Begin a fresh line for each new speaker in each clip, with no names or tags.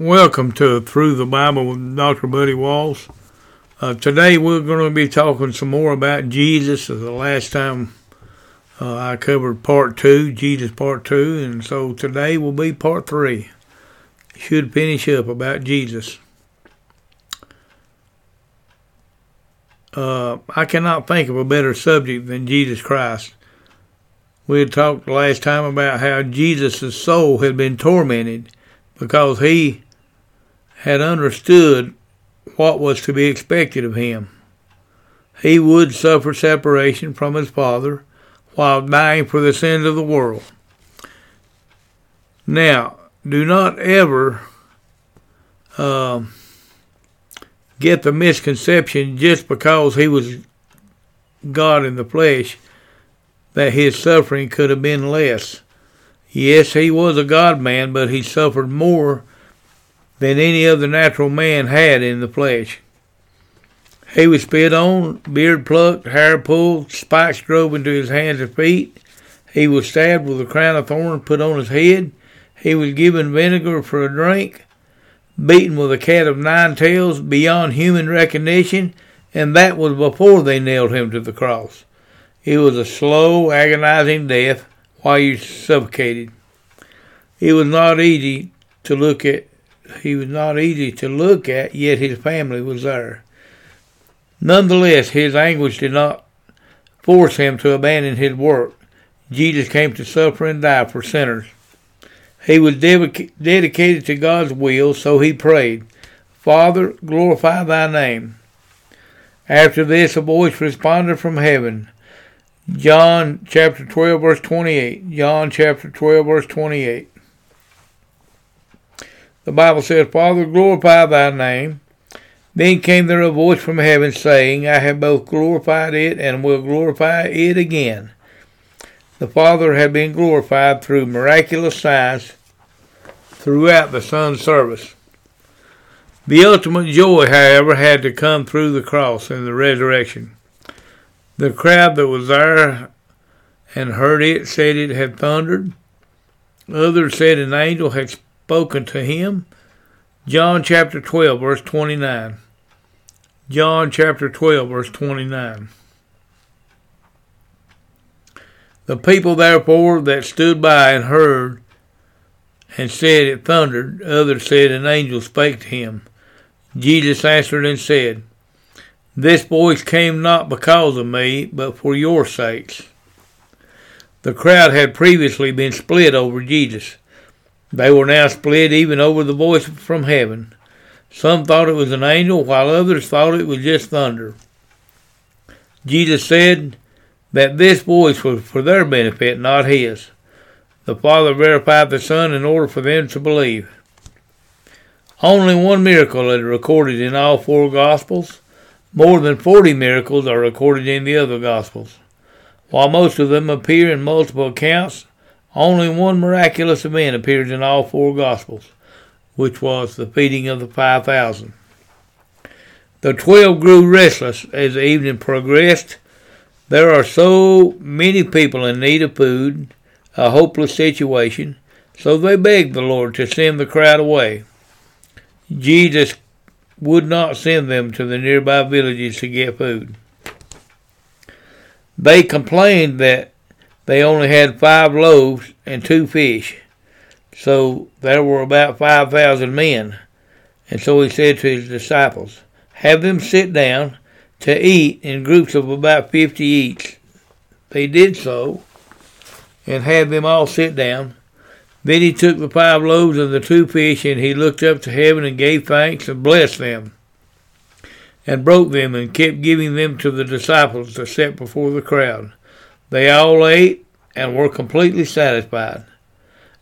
Welcome to Through the Bible with Dr. Buddy Walls. Uh, today we're going to be talking some more about Jesus. The last time uh, I covered part two, Jesus part two, and so today will be part three. Should finish up about Jesus. Uh, I cannot think of a better subject than Jesus Christ. We had talked last time about how Jesus' soul had been tormented because he had understood what was to be expected of him. He would suffer separation from his Father while dying for the sins of the world. Now, do not ever uh, get the misconception just because he was God in the flesh that his suffering could have been less. Yes, he was a God man, but he suffered more than any other natural man had in the flesh. He was spit on, beard plucked, hair pulled, spikes drove into his hands and feet. He was stabbed with a crown of thorns put on his head. He was given vinegar for a drink, beaten with a cat of nine tails beyond human recognition, and that was before they nailed him to the cross. It was a slow, agonizing death while you suffocated. It was not easy to look at he was not easy to look at, yet his family was there. Nonetheless, his anguish did not force him to abandon his work. Jesus came to suffer and die for sinners. He was dedicated to God's will, so he prayed, Father, glorify thy name. After this, a voice responded from heaven. John chapter 12, verse 28. John chapter 12, verse 28. The Bible says, Father, glorify thy name. Then came there a voice from heaven saying, I have both glorified it and will glorify it again. The Father had been glorified through miraculous signs throughout the Son's service. The ultimate joy, however, had to come through the cross and the resurrection. The crowd that was there and heard it said it had thundered. Others said an angel had spoken to him. John chapter 12, verse 29. John chapter 12, verse 29. The people therefore that stood by and heard and said it thundered, others said an angel spake to him. Jesus answered and said, This voice came not because of me, but for your sakes. The crowd had previously been split over Jesus. They were now split even over the voice from heaven. Some thought it was an angel, while others thought it was just thunder. Jesus said that this voice was for their benefit, not his. The Father verified the Son in order for them to believe. Only one miracle is recorded in all four Gospels. More than 40 miracles are recorded in the other Gospels. While most of them appear in multiple accounts, only one miraculous event appears in all four Gospels, which was the feeding of the 5,000. The twelve grew restless as the evening progressed. There are so many people in need of food, a hopeless situation, so they begged the Lord to send the crowd away. Jesus would not send them to the nearby villages to get food. They complained that they only had five loaves and two fish. So there were about 5,000 men. And so he said to his disciples, Have them sit down to eat in groups of about 50 each. They did so and had them all sit down. Then he took the five loaves and the two fish, and he looked up to heaven and gave thanks and blessed them, and broke them and kept giving them to the disciples to set before the crowd. They all ate and were completely satisfied.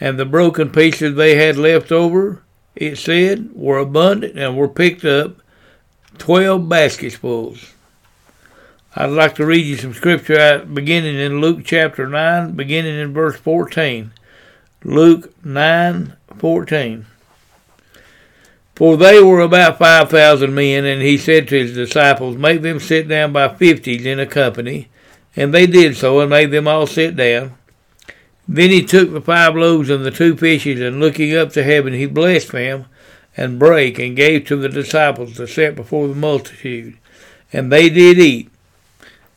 And the broken pieces they had left over, it said, were abundant and were picked up, twelve basketsfuls. I'd like to read you some scripture beginning in Luke chapter 9, beginning in verse 14. Luke 9, 14. For they were about 5,000 men, and he said to his disciples, Make them sit down by fifties in a company and they did so, and made them all sit down. Then he took the five loaves and the two fishes, and looking up to heaven, he blessed them, and brake, and gave to the disciples to set before the multitude. And they did eat,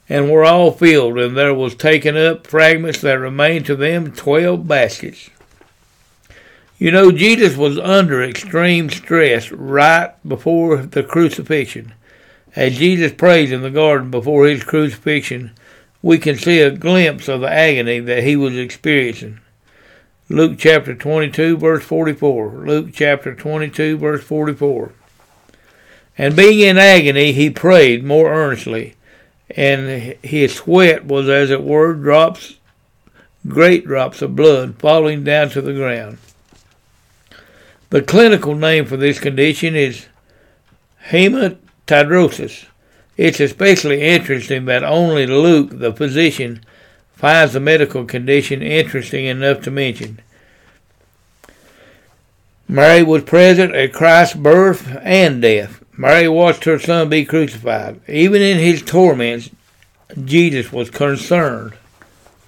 and were all filled, and there was taken up fragments that remained to them twelve baskets. You know, Jesus was under extreme stress right before the crucifixion. As Jesus prayed in the garden before his crucifixion, we can see a glimpse of the agony that he was experiencing. Luke chapter 22, verse 44. Luke chapter 22, verse 44. And being in agony, he prayed more earnestly, and his sweat was, as it were, drops, great drops of blood falling down to the ground. The clinical name for this condition is hematidrosis. It's especially interesting that only Luke, the physician, finds the medical condition interesting enough to mention. Mary was present at Christ's birth and death. Mary watched her son be crucified. Even in his torments, Jesus was concerned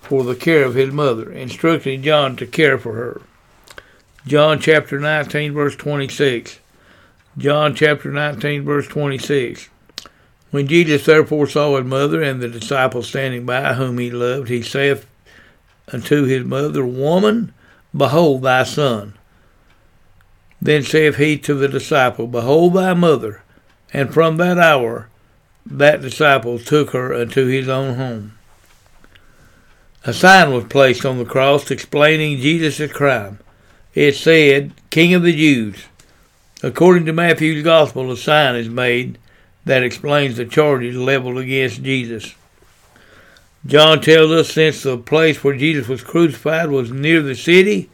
for the care of his mother, instructing John to care for her. John chapter 19, verse 26. John chapter 19, verse 26. When Jesus therefore saw his mother and the disciples standing by whom he loved, he saith unto his mother, Woman, behold thy son. Then saith he to the disciple, Behold thy mother. And from that hour that disciple took her unto his own home. A sign was placed on the cross explaining Jesus' crime. It said, King of the Jews. According to Matthew's Gospel, a sign is made that explains the charges leveled against Jesus. John tells us since the place where Jesus was crucified was near the city,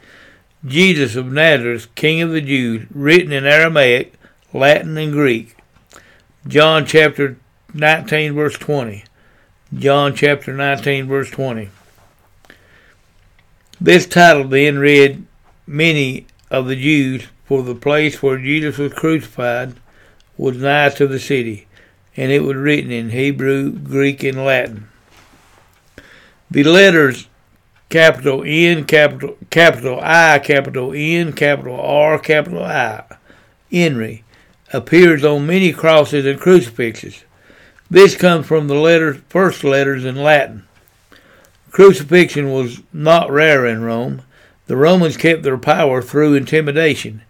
Jesus of Nazareth, King of the Jews, written in Aramaic, Latin, and Greek. John chapter 19, verse 20. John chapter 19, verse 20. This title then read, Many of the Jews, for the place where Jesus was crucified was nigh to the city, and it was written in Hebrew, Greek, and Latin. The letters capital N, capital capital I, capital N, capital R, capital I, INRI, appears on many crosses and crucifixes. This comes from the letters, first letters in Latin. Crucifixion was not rare in Rome. The Romans kept their power through intimidation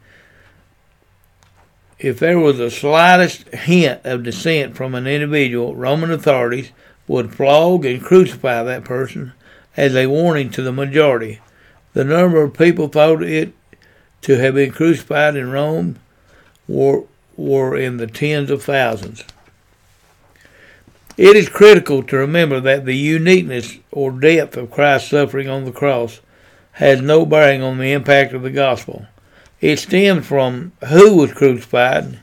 if there was the slightest hint of dissent from an individual, Roman authorities would flog and crucify that person as a warning to the majority. The number of people thought it to have been crucified in Rome were, were in the tens of thousands. It is critical to remember that the uniqueness or depth of Christ's suffering on the cross has no bearing on the impact of the gospel. It stems from who was crucified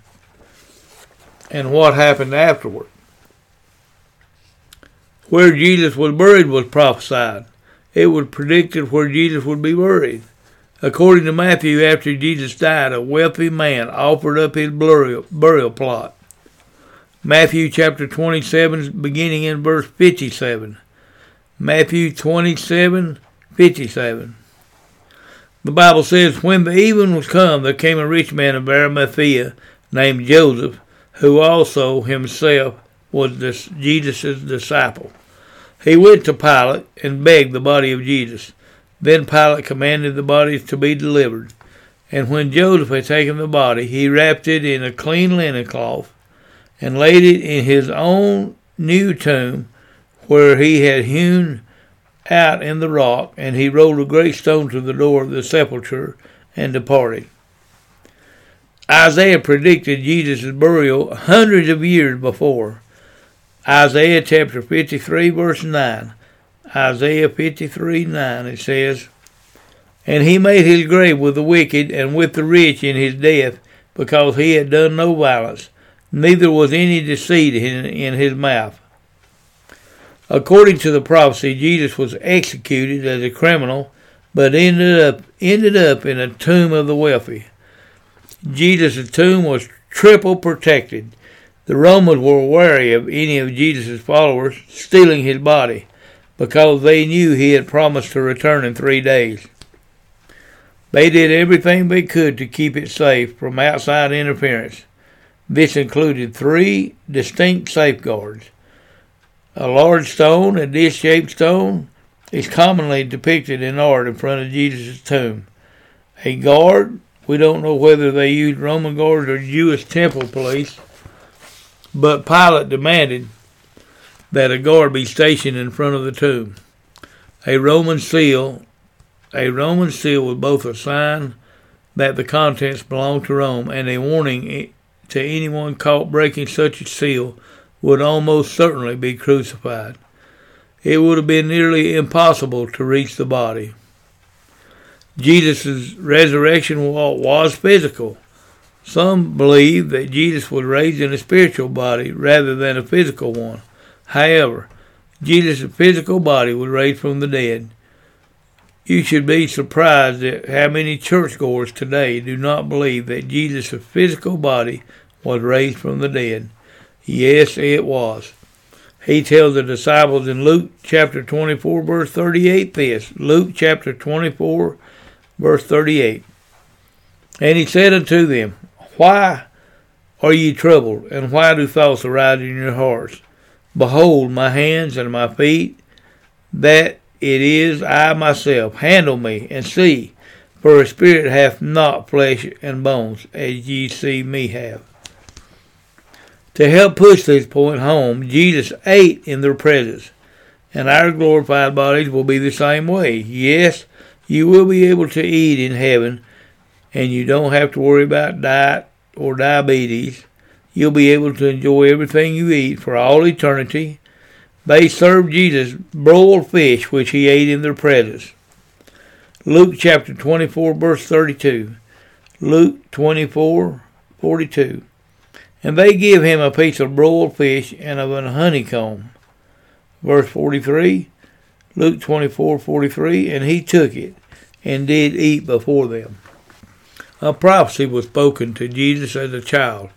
and what happened afterward. Where Jesus was buried was prophesied. It was predicted where Jesus would be buried. According to Matthew, after Jesus died, a wealthy man offered up his burial, burial plot. Matthew chapter 27, beginning in verse 57. Matthew 27, 57. The Bible says, When the even was come, there came a rich man of Arimathea named Joseph, who also himself was Jesus' disciple. He went to Pilate and begged the body of Jesus. Then Pilate commanded the bodies to be delivered. And when Joseph had taken the body, he wrapped it in a clean linen cloth and laid it in his own new tomb where he had hewn out in the rock, and he rolled a great stone to the door of the sepulchre and departed. Isaiah predicted Jesus' burial hundreds of years before. Isaiah chapter 53, verse 9. Isaiah 53, 9, it says, And he made his grave with the wicked and with the rich in his death, because he had done no violence, neither was any deceit in, in his mouth. According to the prophecy, Jesus was executed as a criminal, but ended up ended up in a tomb of the wealthy. Jesus' tomb was triple protected. The Romans were wary of any of Jesus' followers stealing his body, because they knew he had promised to return in three days. They did everything they could to keep it safe from outside interference. This included three distinct safeguards. A large stone, a dish shaped stone, is commonly depicted in art in front of Jesus' tomb. A guard, we don't know whether they used Roman guards or Jewish temple police, but Pilate demanded that a guard be stationed in front of the tomb. A Roman seal, a Roman seal was both a sign that the contents belonged to Rome and a warning to anyone caught breaking such a seal would almost certainly be crucified. It would have been nearly impossible to reach the body. Jesus' resurrection was physical. Some believe that Jesus was raised in a spiritual body rather than a physical one. However, Jesus' physical body was raised from the dead. You should be surprised at how many churchgoers today do not believe that Jesus' physical body was raised from the dead. Yes, it was. He tells the disciples in Luke chapter 24, verse 38 this. Luke chapter 24, verse 38. And he said unto them, Why are ye troubled, and why do thoughts arise in your hearts? Behold my hands and my feet, that it is I myself. Handle me, and see, for a spirit hath not flesh and bones, as ye see me have. To help push this point home, Jesus ate in their presence, and our glorified bodies will be the same way. Yes, you will be able to eat in heaven, and you don't have to worry about diet or diabetes. You'll be able to enjoy everything you eat for all eternity. They served Jesus broiled fish, which he ate in their presence. Luke chapter 24, verse 32. Luke 24, 42. And they give him a piece of broiled fish and of an honeycomb. Verse 43, Luke 24, 43, and he took it and did eat before them. A prophecy was spoken to Jesus as a child.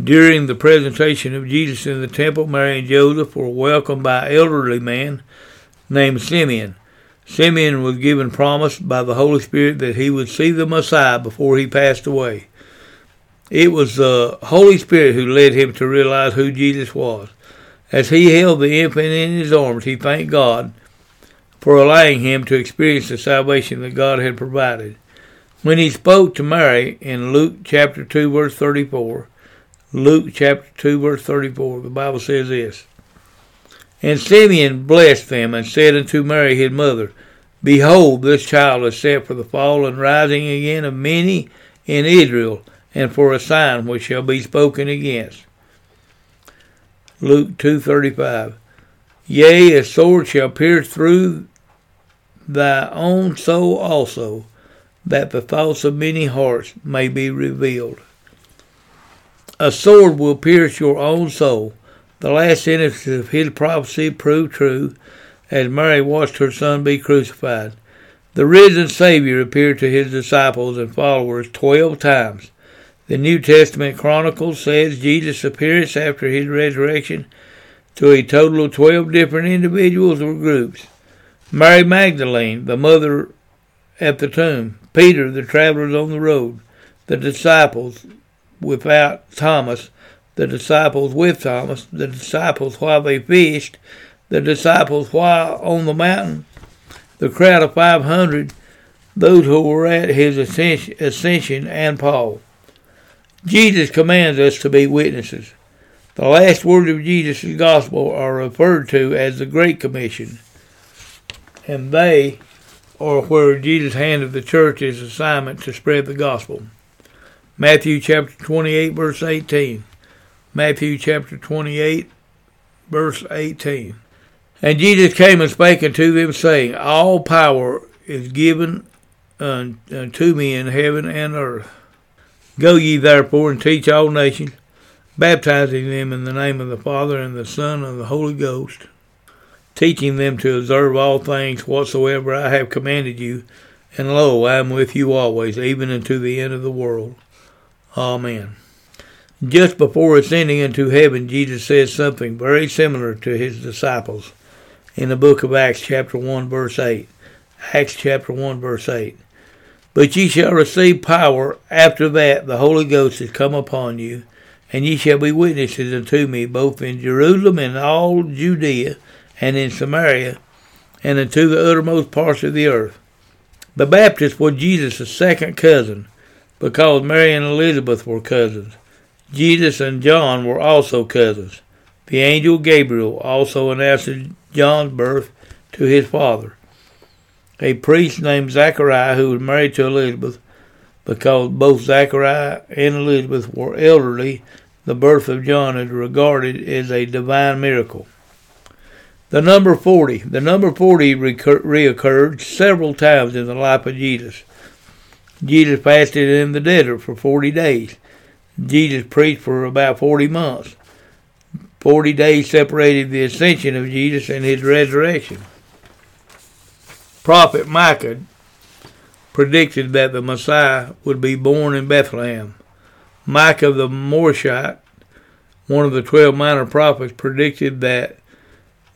During the presentation of Jesus in the temple, Mary and Joseph were welcomed by an elderly man named Simeon. Simeon was given promise by the Holy Spirit that he would see the Messiah before he passed away. It was the Holy Spirit who led him to realize who Jesus was. As he held the infant in his arms, he thanked God for allowing him to experience the salvation that God had provided. When he spoke to Mary in Luke chapter 2 verse 34, Luke chapter 2 verse 34, the Bible says this, And Simeon blessed them and said unto Mary his mother, Behold, this child is set for the fall and rising again of many in Israel, and for a sign which shall be spoken against. Luke 2:35 Yea, a sword shall pierce through thy own soul also, that the thoughts of many hearts may be revealed. A sword will pierce your own soul. The last sentence of his prophecy proved true as Mary watched her son be crucified. The risen Savior appeared to his disciples and followers twelve times. The New Testament Chronicles says Jesus' appearance after his resurrection to a total of 12 different individuals or groups. Mary Magdalene, the mother at the tomb, Peter, the travelers on the road, the disciples without Thomas, the disciples with Thomas, the disciples while they fished, the disciples while on the mountain, the crowd of 500, those who were at his ascension, and Paul. Jesus commands us to be witnesses. The last words of Jesus' gospel are referred to as the Great Commission, and they are where Jesus handed the church his assignment to spread the gospel. Matthew chapter 28, verse 18. Matthew chapter 28, verse 18. And Jesus came and spake unto them, saying, All power is given unto me in heaven and earth. Go ye therefore and teach all nations, baptizing them in the name of the Father and the Son and the Holy Ghost, teaching them to observe all things whatsoever I have commanded you. And lo, I am with you always, even unto the end of the world. Amen. Just before ascending into heaven, Jesus says something very similar to his disciples in the book of Acts, chapter 1, verse 8. Acts chapter 1, verse 8. But ye shall receive power after that the Holy Ghost is come upon you, and ye shall be witnesses unto me both in Jerusalem and all Judea and in Samaria and unto the uttermost parts of the earth. The Baptist was Jesus' second cousin, because Mary and Elizabeth were cousins. Jesus and John were also cousins. The angel Gabriel also announced John's birth to his father. A priest named Zachariah, who was married to Elizabeth, because both Zachariah and Elizabeth were elderly, the birth of John is regarded as a divine miracle. The number 40. The number 40 recur- reoccurred several times in the life of Jesus. Jesus fasted in the desert for 40 days. Jesus preached for about 40 months. 40 days separated the ascension of Jesus and his resurrection. Prophet Micah predicted that the Messiah would be born in Bethlehem. Micah the Morasthite, one of the 12 minor prophets, predicted that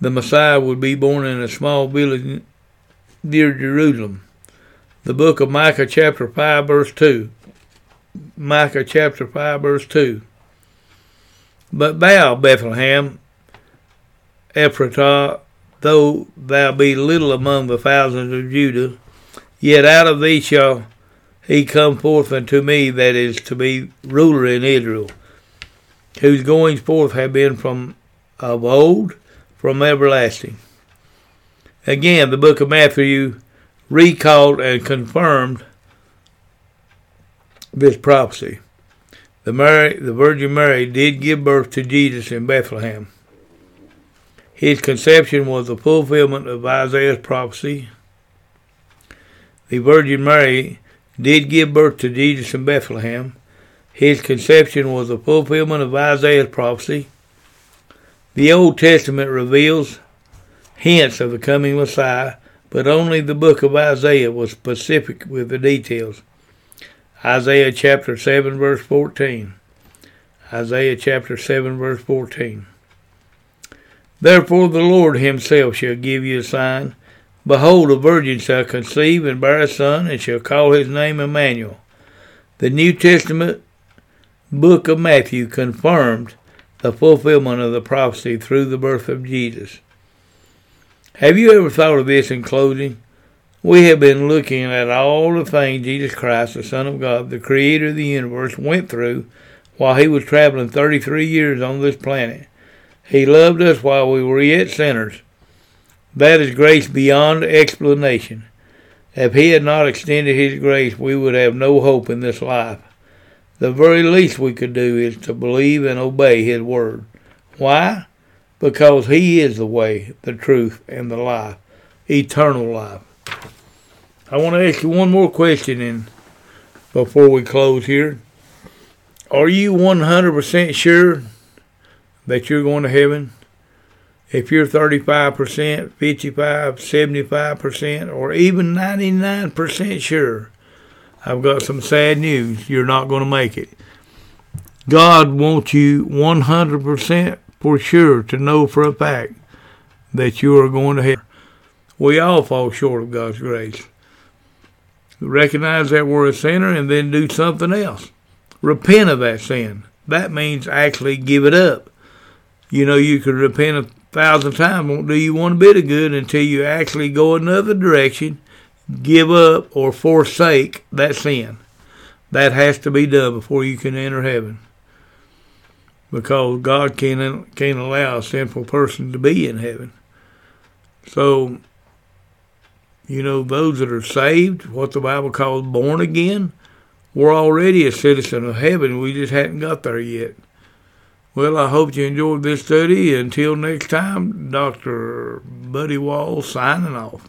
the Messiah would be born in a small village near Jerusalem. The book of Micah, chapter 5, verse 2. Micah, chapter 5, verse 2. But thou, Bethlehem, Ephratah, though thou be little among the thousands of Judah, yet out of thee shall he come forth unto me that is to be ruler in Israel, whose goings forth have been from of old, from everlasting. Again, the book of Matthew recalled and confirmed this prophecy. The, Mary, the Virgin Mary did give birth to Jesus in Bethlehem. His conception was the fulfillment of Isaiah's prophecy. The Virgin Mary did give birth to Jesus in Bethlehem. His conception was the fulfillment of Isaiah's prophecy. The Old Testament reveals hints of the coming Messiah, but only the book of Isaiah was specific with the details. Isaiah chapter 7, verse 14. Isaiah chapter 7, verse 14. Therefore the Lord himself shall give you a sign. Behold, a virgin shall conceive and bear a son, and shall call his name Emmanuel. The New Testament book of Matthew confirmed the fulfillment of the prophecy through the birth of Jesus. Have you ever thought of this in closing? We have been looking at all the things Jesus Christ, the Son of God, the Creator of the universe, went through while he was traveling 33 years on this planet. He loved us while we were yet sinners. That is grace beyond explanation. If he had not extended his grace, we would have no hope in this life. The very least we could do is to believe and obey His word. Why? Because He is the way, the truth, and the life, eternal life. I want to ask you one more question in before we close here. Are you 100% sure that you're going to heaven? If you're 35%, 55, 75%, or even 99% sure, I've got some sad news. You're not going to make it. God wants you 100% for sure to know for a fact that you are going to heaven. We all fall short of God's grace. Recognize that we're a sinner and then do something else. Repent of that sin. That means actually give it up. You know, you can repent a thousand times, won't do you one bit of good until you actually go another direction give up or forsake that sin. That has to be done before you can enter heaven. Because God can't, can't allow a sinful person to be in heaven. So, you know, those that are saved, what the Bible calls born again, we're already a citizen of heaven. We just hadn't got there yet. Well, I hope you enjoyed this study. Until next time, Dr. Buddy Wall signing off.